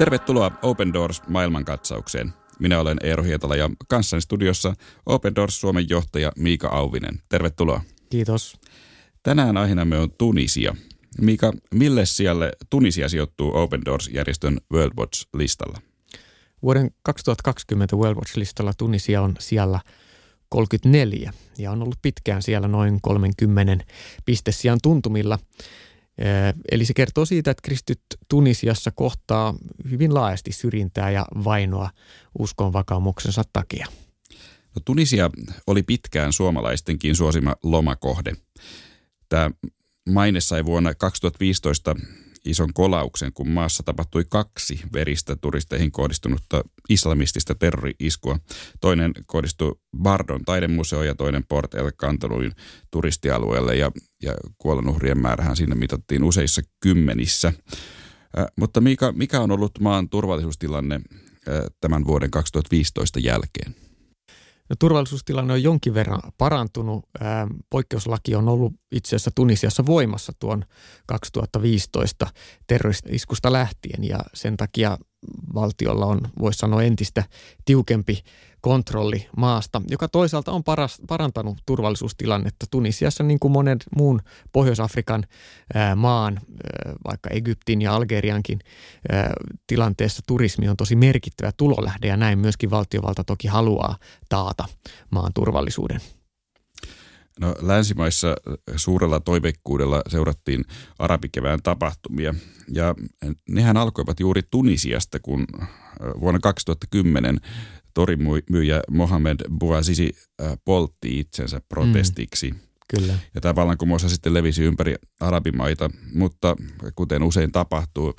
Tervetuloa Open Doors maailmankatsaukseen. Minä olen Eero Hietala ja kanssani studiossa Open Doors Suomen johtaja Miika Auvinen. Tervetuloa. Kiitos. Tänään aiheena on Tunisia. Miika, mille siellä Tunisia sijoittuu Open Doors-järjestön World Watch-listalla? Vuoden 2020 World Watch-listalla Tunisia on siellä 34 ja on ollut pitkään siellä noin 30 pistesijan tuntumilla – Eli se kertoo siitä, että kristyt Tunisiassa kohtaa hyvin laajasti syrjintää ja vainoa uskon vakaumuksensa takia. No, Tunisia oli pitkään suomalaistenkin suosima lomakohde. Tämä maine sai vuonna 2015 ison kolauksen, kun maassa tapahtui kaksi veristä turisteihin kohdistunutta islamistista terrori-iskua. Toinen kohdistui Bardon taidemuseoon ja toinen Port El Canteluin turistialueelle ja, ja kuolonuhrien määrähän siinä mitattiin useissa kymmenissä. Äh, mutta mikä, mikä on ollut maan turvallisuustilanne äh, tämän vuoden 2015 jälkeen? No, turvallisuustilanne on jonkin verran parantunut. Poikkeuslaki on ollut itse asiassa Tunisiassa voimassa tuon 2015 terroristiskusta lähtien ja sen takia valtiolla on, voisi sanoa, entistä tiukempi kontrolli maasta, joka toisaalta on paras, parantanut turvallisuustilannetta Tunisiassa niin kuin monen muun Pohjois-Afrikan ää, maan, ää, vaikka Egyptin ja Algeriankin ää, tilanteessa turismi on tosi merkittävä tulolähde ja näin myöskin valtiovalta toki haluaa taata maan turvallisuuden. No, länsimaissa suurella toiveikkuudella seurattiin arabikevään tapahtumia ja nehän alkoivat juuri Tunisiasta, kun vuonna 2010 torimyyjä Mohamed Bouazizi äh, poltti itsensä protestiksi. Mm, kyllä. Ja tämä vallankumous sitten levisi ympäri arabimaita, mutta kuten usein tapahtuu,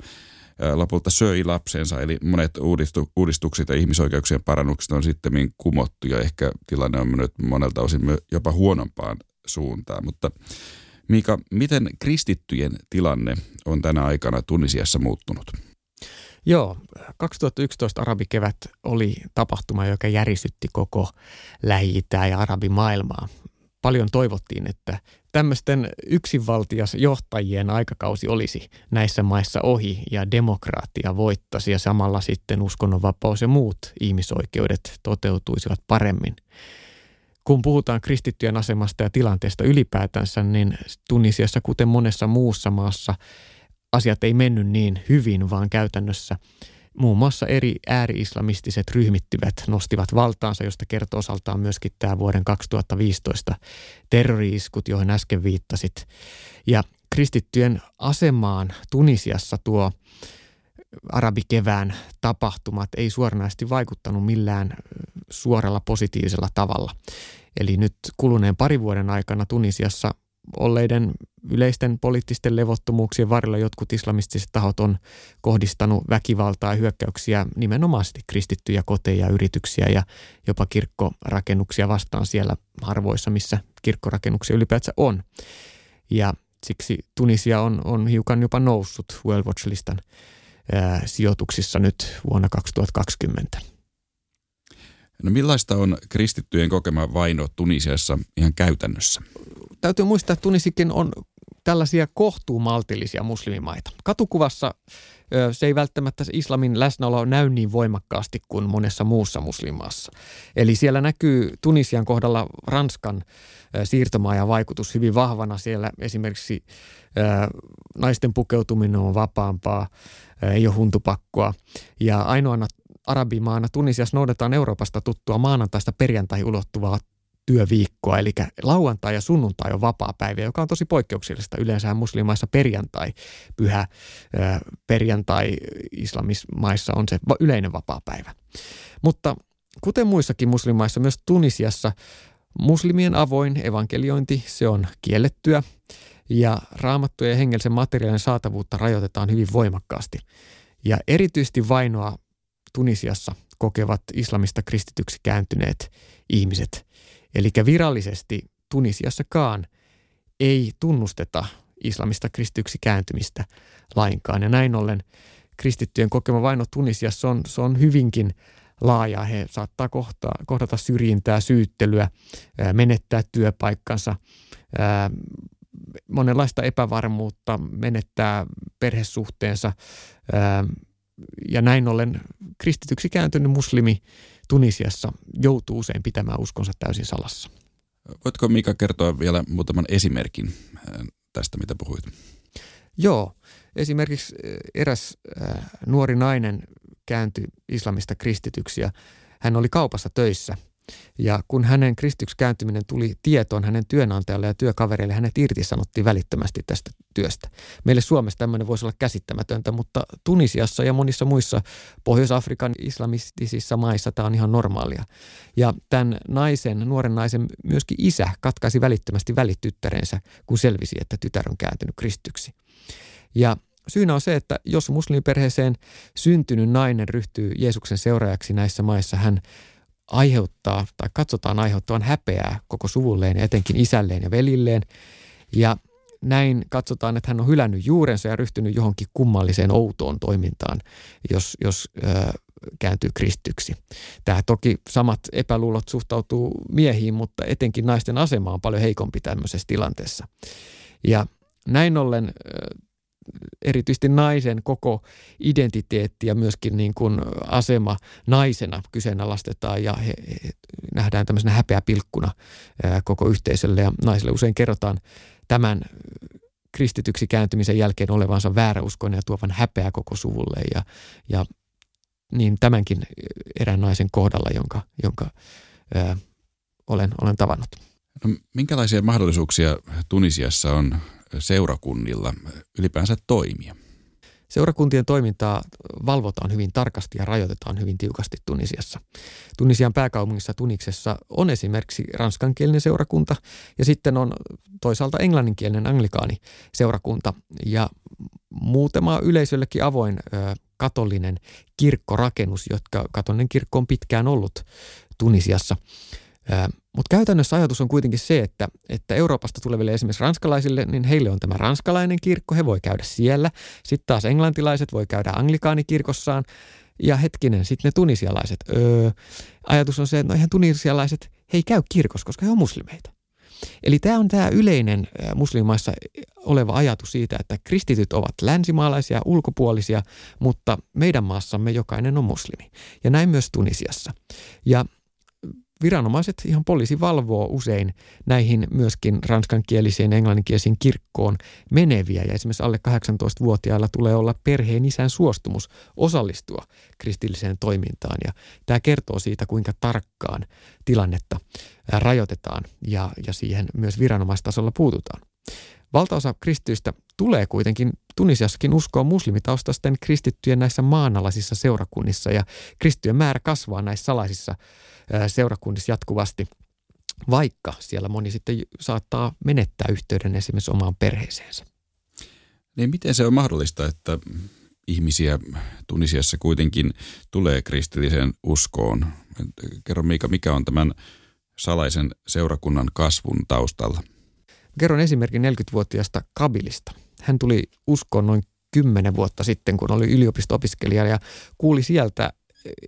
äh, lopulta söi lapsensa, eli monet uudistu, uudistukset ja ihmisoikeuksien parannukset on sitten kumottu ja ehkä tilanne on mennyt monelta osin jopa huonompaan suuntaan. Mutta Miika, miten kristittyjen tilanne on tänä aikana Tunisiassa muuttunut? Joo, 2011 arabikevät oli tapahtuma, joka järisytti koko lähi ja arabimaailmaa. Paljon toivottiin, että tämmöisten yksinvaltias johtajien aikakausi olisi näissä maissa ohi ja demokraattia voittaisi ja samalla sitten uskonnonvapaus ja muut ihmisoikeudet toteutuisivat paremmin. Kun puhutaan kristittyjen asemasta ja tilanteesta ylipäätänsä, niin Tunisiassa, kuten monessa muussa maassa, asiat ei mennyt niin hyvin, vaan käytännössä muun muassa eri ääri-islamistiset ryhmittyvät nostivat valtaansa, josta kertoo osaltaan myöskin tämä vuoden 2015 terrori-iskut, joihin äsken viittasit. Ja kristittyjen asemaan Tunisiassa tuo arabikevään tapahtumat ei suoranaisesti vaikuttanut millään suoralla positiivisella tavalla. Eli nyt kuluneen parin vuoden aikana Tunisiassa olleiden yleisten poliittisten levottomuuksien varrella jotkut islamistiset tahot on kohdistanut väkivaltaa ja hyökkäyksiä nimenomaisesti kristittyjä koteja, yrityksiä ja jopa kirkkorakennuksia vastaan siellä harvoissa, missä kirkkorakennuksia ylipäätään on. Ja siksi Tunisia on, on hiukan jopa noussut World Watch-listan ää, sijoituksissa nyt vuonna 2020. No millaista on kristittyjen kokema vaino Tunisiassa ihan käytännössä? Täytyy muistaa, että Tunisikin on tällaisia kohtuumaltillisia muslimimaita. Katukuvassa se ei välttämättä islamin läsnäolo näy niin voimakkaasti kuin monessa muussa muslimaassa. Eli siellä näkyy Tunisian kohdalla Ranskan siirtomaajan vaikutus hyvin vahvana. Siellä esimerkiksi naisten pukeutuminen on vapaampaa, ei ole huntupakkoa. Ja ainoana arabimaana Tunisiassa noudetaan Euroopasta tuttua maanantaista perjantaihin ulottuvaa työviikkoa, eli lauantai ja sunnuntai on vapaa päivä, joka on tosi poikkeuksellista. Yleensä muslimaissa perjantai, pyhä perjantai islamismaissa on se yleinen vapaa päivä. Mutta kuten muissakin muslimaissa, myös Tunisiassa muslimien avoin evankeliointi, se on kiellettyä ja raamattujen ja hengellisen materiaalin saatavuutta rajoitetaan hyvin voimakkaasti. Ja erityisesti vainoa Tunisiassa kokevat islamista kristityksi kääntyneet ihmiset – Eli virallisesti Tunisiassakaan ei tunnusteta islamista kristyksi kääntymistä lainkaan. Ja näin ollen kristittyjen kokema vaino Tunisiassa on, se on hyvinkin laaja. He saattaa kohtaa, kohdata syrjintää, syyttelyä, menettää työpaikkansa, monenlaista epävarmuutta, menettää perhesuhteensa, ja näin ollen kristityksi kääntynyt muslimi Tunisiassa joutuu usein pitämään uskonsa täysin salassa. Voitko Mika kertoa vielä muutaman esimerkin tästä, mitä puhuit? Joo. Esimerkiksi eräs nuori nainen kääntyi islamista kristityksi ja hän oli kaupassa töissä – ja kun hänen kristyksi kääntyminen tuli tietoon hänen työnantajalle ja työkavereille, hänet irtisanottiin välittömästi tästä työstä. Meille Suomessa tämmöinen voisi olla käsittämätöntä, mutta Tunisiassa ja monissa muissa Pohjois-Afrikan islamistisissa maissa tämä on ihan normaalia. Ja tämän naisen, nuoren naisen myöskin isä katkaisi välittömästi välityttärensä, kun selvisi, että tytär on kääntynyt kristyksi. Ja Syynä on se, että jos muslimiperheeseen syntynyt nainen ryhtyy Jeesuksen seuraajaksi näissä maissa, hän aiheuttaa tai katsotaan aiheuttavan häpeää koko suvulleen ja etenkin isälleen ja velilleen. Ja näin katsotaan, että hän on hylännyt juurensa ja ryhtynyt johonkin kummalliseen outoon toimintaan, jos, jos ö, kääntyy kristyksi. Tämä toki samat epäluulot suhtautuu miehiin, mutta etenkin naisten asema on paljon heikompi tämmöisessä tilanteessa. Ja näin ollen erityisesti naisen koko identiteetti ja myöskin niin kuin asema naisena kyseenalaistetaan ja he, he nähdään tämmöisenä häpeäpilkkuna koko yhteisölle ja naisille usein kerrotaan tämän kristityksi kääntymisen jälkeen olevansa vääräuskoinen ja tuovan häpeää koko suvulle ja, ja niin tämänkin erään naisen kohdalla, jonka, jonka ää, olen, olen tavannut. No, minkälaisia mahdollisuuksia Tunisiassa on seurakunnilla ylipäänsä toimia? Seurakuntien toimintaa valvotaan hyvin tarkasti ja rajoitetaan hyvin tiukasti Tunisiassa. Tunisian pääkaupungissa Tuniksessa on esimerkiksi ranskankielinen seurakunta ja sitten on toisaalta englanninkielinen anglikaani seurakunta ja muutama yleisöllekin avoin ö, katolinen kirkkorakennus, jotka katolinen kirkko on pitkään ollut Tunisiassa. Mutta käytännössä ajatus on kuitenkin se, että, että Euroopasta tuleville esimerkiksi ranskalaisille, niin heille on tämä ranskalainen kirkko, he voi käydä siellä. Sitten taas englantilaiset voi käydä anglikaanikirkossaan ja hetkinen, sitten ne tunisialaiset. Öö, ajatus on se, että no eihän tunisialaiset, he ei käy kirkossa, koska he on muslimeita. Eli tämä on tämä yleinen muslimimaissa oleva ajatus siitä, että kristityt ovat länsimaalaisia, ulkopuolisia, mutta meidän maassamme jokainen on muslimi. Ja näin myös Tunisiassa. Ja viranomaiset, ihan poliisi valvoo usein näihin myöskin ranskankieliseen ja englanninkielisiin kirkkoon meneviä. Ja esimerkiksi alle 18-vuotiailla tulee olla perheen isän suostumus osallistua kristilliseen toimintaan. Ja tämä kertoo siitä, kuinka tarkkaan tilannetta rajoitetaan ja, ja siihen myös viranomaistasolla puututaan. Valtaosa kristyistä tulee kuitenkin Tunisiassakin uskoa muslimitaustaisten kristittyjen näissä maanalaisissa seurakunnissa ja kristittyjen määrä kasvaa näissä salaisissa seurakunnissa jatkuvasti, vaikka siellä moni sitten saattaa menettää yhteyden esimerkiksi omaan perheeseensä. Niin miten se on mahdollista, että ihmisiä Tunisiassa kuitenkin tulee kristilliseen uskoon? Kerro Miika, mikä on tämän salaisen seurakunnan kasvun taustalla? Kerron esimerkin 40-vuotiaasta Kabilista. Hän tuli uskoon noin 10 vuotta sitten, kun oli yliopisto-opiskelija ja kuuli sieltä,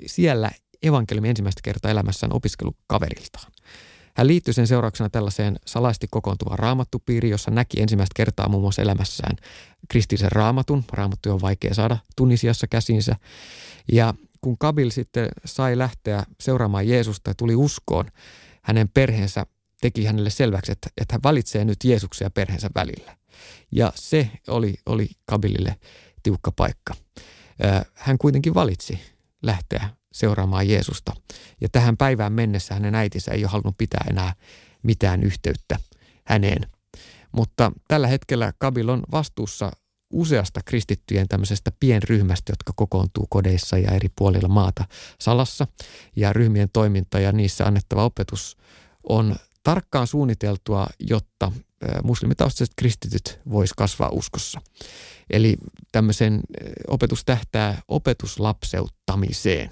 siellä evankeliumi ensimmäistä kertaa elämässään opiskelukaveriltaan. Hän liittyi sen seurauksena tällaiseen salaisesti kokoontuvaan raamattupiiriin, jossa näki ensimmäistä kertaa muun muassa elämässään kristillisen raamatun. Raamattu on vaikea saada Tunisiassa käsinsä. Ja kun Kabil sitten sai lähteä seuraamaan Jeesusta ja tuli uskoon, hänen perheensä teki hänelle selväksi, että, että hän valitsee nyt Jeesuksen ja perheensä välillä. Ja se oli, oli Kabilille tiukka paikka. Hän kuitenkin valitsi lähteä seuraamaan Jeesusta. Ja tähän päivään mennessä hänen äitinsä ei ole halunnut pitää enää mitään yhteyttä häneen. Mutta tällä hetkellä Kabil on vastuussa useasta kristittyjen tämmöisestä pienryhmästä, jotka kokoontuu kodeissa ja eri puolilla maata salassa. Ja ryhmien toiminta ja niissä annettava opetus on tarkkaan suunniteltua, jotta muslimitaustaiset kristityt vois kasvaa uskossa. Eli tämmöisen opetus tähtää opetuslapseuttamiseen.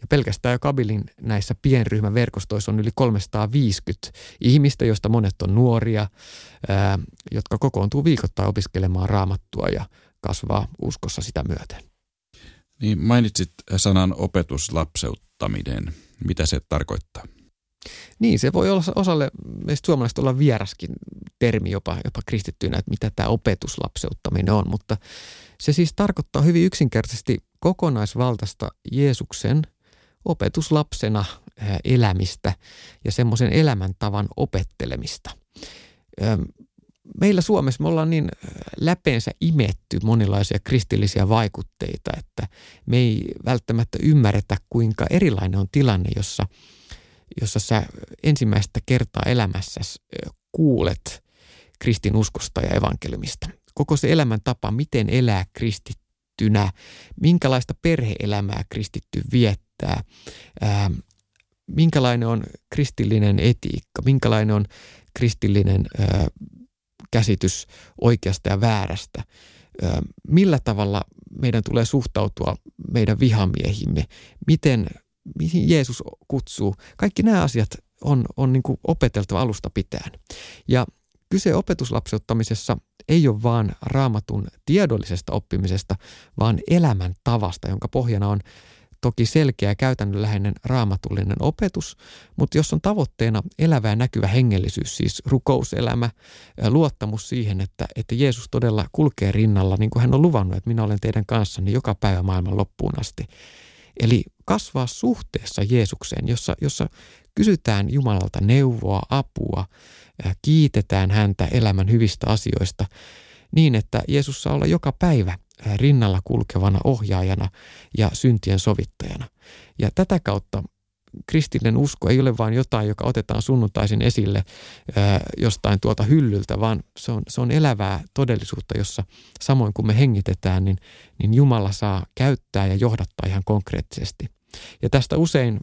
Ja pelkästään jo Kabilin näissä pienryhmäverkostoissa on yli 350 ihmistä, joista monet on nuoria, jotka kokoontuu viikoittain opiskelemaan raamattua ja kasvaa uskossa sitä myöten. Niin mainitsit sanan opetuslapseuttaminen. Mitä se tarkoittaa? Niin, se voi olla osalle meistä suomalaisista olla vieraskin termi jopa, jopa kristittyinä, että mitä tämä opetuslapseuttaminen on, mutta se siis tarkoittaa hyvin yksinkertaisesti kokonaisvaltaista Jeesuksen opetuslapsena elämistä ja semmoisen elämäntavan opettelemista. Meillä Suomessa me ollaan niin läpeensä imetty monilaisia kristillisiä vaikutteita, että me ei välttämättä ymmärretä, kuinka erilainen on tilanne, jossa, jossa sä ensimmäistä kertaa elämässä kuulet kristinuskosta ja evankeliumista. Koko se elämäntapa, miten elää kristittynä, minkälaista perheelämää kristitty viettää, ää, minkälainen on kristillinen etiikka, minkälainen on kristillinen käsitys oikeasta ja väärästä, ää, millä tavalla meidän tulee suhtautua meidän vihamiehimme, miten, mihin Jeesus kutsuu. Kaikki nämä asiat on, on niin kuin opeteltava alusta pitäen. Ja kyse opetuslapseuttamisessa ei ole vaan raamatun tiedollisesta oppimisesta, vaan elämän tavasta, jonka pohjana on toki selkeä käytännönläheinen raamatullinen opetus, mutta jos on tavoitteena elävä ja näkyvä hengellisyys, siis rukouselämä, luottamus siihen, että, että Jeesus todella kulkee rinnalla, niin kuin hän on luvannut, että minä olen teidän kanssanne joka päivä maailman loppuun asti. Eli kasvaa suhteessa Jeesukseen, jossa, jossa kysytään Jumalalta neuvoa, apua, kiitetään häntä elämän hyvistä asioista niin, että Jeesus saa olla joka päivä rinnalla kulkevana ohjaajana ja syntien sovittajana. Ja tätä kautta kristillinen usko ei ole vain jotain, joka otetaan sunnuntaisin esille ää, jostain tuolta hyllyltä, vaan se on, se on elävää todellisuutta, jossa samoin kuin me hengitetään, niin, niin Jumala saa käyttää ja johdattaa ihan konkreettisesti. Ja tästä usein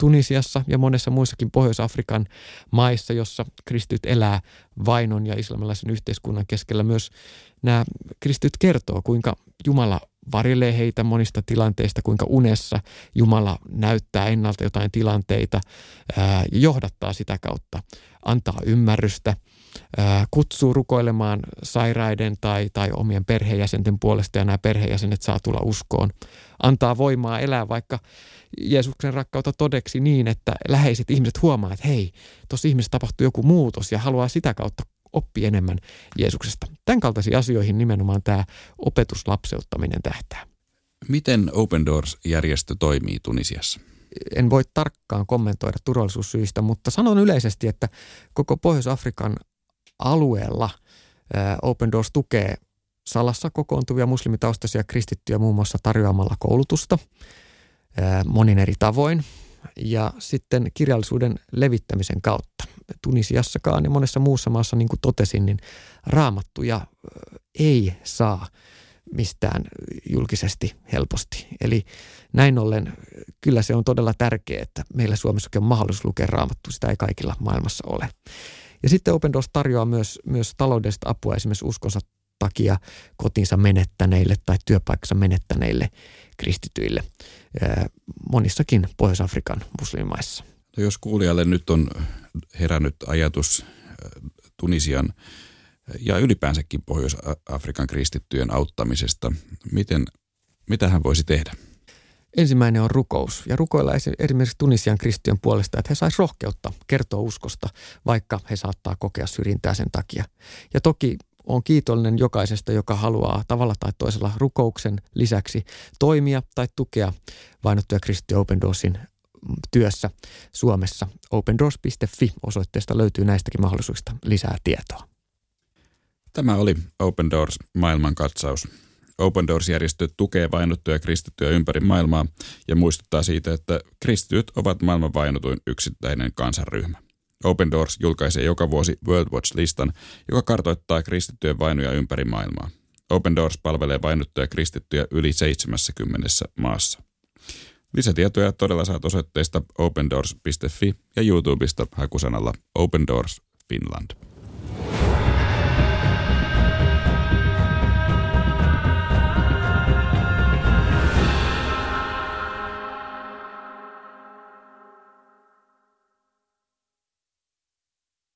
Tunisiassa ja monessa muissakin Pohjois-Afrikan maissa, jossa kristyt elää vainon ja islamilaisen yhteiskunnan keskellä, myös nämä kristyt kertoo, kuinka Jumala varjelee heitä monista tilanteista, kuinka unessa Jumala näyttää ennalta jotain tilanteita ja johdattaa sitä kautta, antaa ymmärrystä, kutsuu rukoilemaan sairaiden tai, tai omien perheenjäsenten puolesta ja nämä perheenjäsenet saa tulla uskoon. Antaa voimaa elää vaikka Jeesuksen rakkautta todeksi niin, että läheiset ihmiset huomaa, että hei, tuossa ihmisessä tapahtuu joku muutos ja haluaa sitä kautta oppia enemmän Jeesuksesta. Tämän kaltaisiin asioihin nimenomaan tämä opetuslapseuttaminen tähtää. Miten Open Doors-järjestö toimii Tunisiassa? En voi tarkkaan kommentoida turvallisuussyistä, mutta sanon yleisesti, että koko Pohjois-Afrikan alueella Open Doors tukee salassa kokoontuvia muslimitaustaisia kristittyjä muun muassa tarjoamalla koulutusta monin eri tavoin ja sitten kirjallisuuden levittämisen kautta. Tunisiassakaan ja monessa muussa maassa, niin kuin totesin, niin raamattuja ei saa mistään julkisesti helposti. Eli näin ollen kyllä se on todella tärkeää, että meillä Suomessakin on mahdollisuus lukea raamattu. Sitä ei kaikilla maailmassa ole. Ja sitten Open Doors tarjoaa myös, myös taloudellista apua esimerkiksi uskonsa takia kotinsa menettäneille tai työpaikkansa menettäneille kristityille monissakin Pohjois-Afrikan muslimimaissa. No jos kuulijalle nyt on herännyt ajatus Tunisian ja ylipäänsäkin Pohjois-Afrikan kristittyjen auttamisesta, miten, mitä hän voisi tehdä? Ensimmäinen on rukous ja rukoilla esimerkiksi Tunisian kristittyjen puolesta, että he saisivat rohkeutta kertoa uskosta, vaikka he saattaa kokea syrjintää sen takia. Ja toki on kiitollinen jokaisesta, joka haluaa tavalla tai toisella rukouksen lisäksi toimia tai tukea vainottuja kristittyjä Open Doorsin työssä Suomessa. opendoors.fi osoitteesta löytyy näistäkin mahdollisuuksista lisää tietoa. Tämä oli Open Doors maailmankatsaus. Open Doors-järjestö tukee vainottuja kristittyjä ympäri maailmaa ja muistuttaa siitä, että kristityt ovat maailman vainotuin yksittäinen kansanryhmä. Open Doors julkaisee joka vuosi World Watch-listan, joka kartoittaa kristittyjen vainoja ympäri maailmaa. Open Doors palvelee vainottuja kristittyjä yli 70 maassa. Lisätietoja todella saat osoitteesta opendoors.fi ja YouTubesta hakusanalla Open Doors Finland.